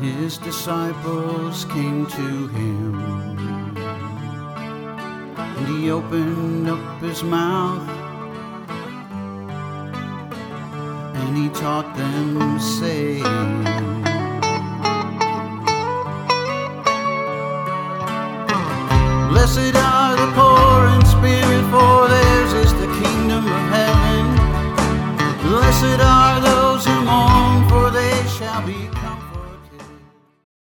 his disciples came to him. And he opened up his mouth and he taught them, saying, Blessed are the poor in spirit, for theirs is the kingdom of heaven. Blessed are those who mourn, for they shall be comforted.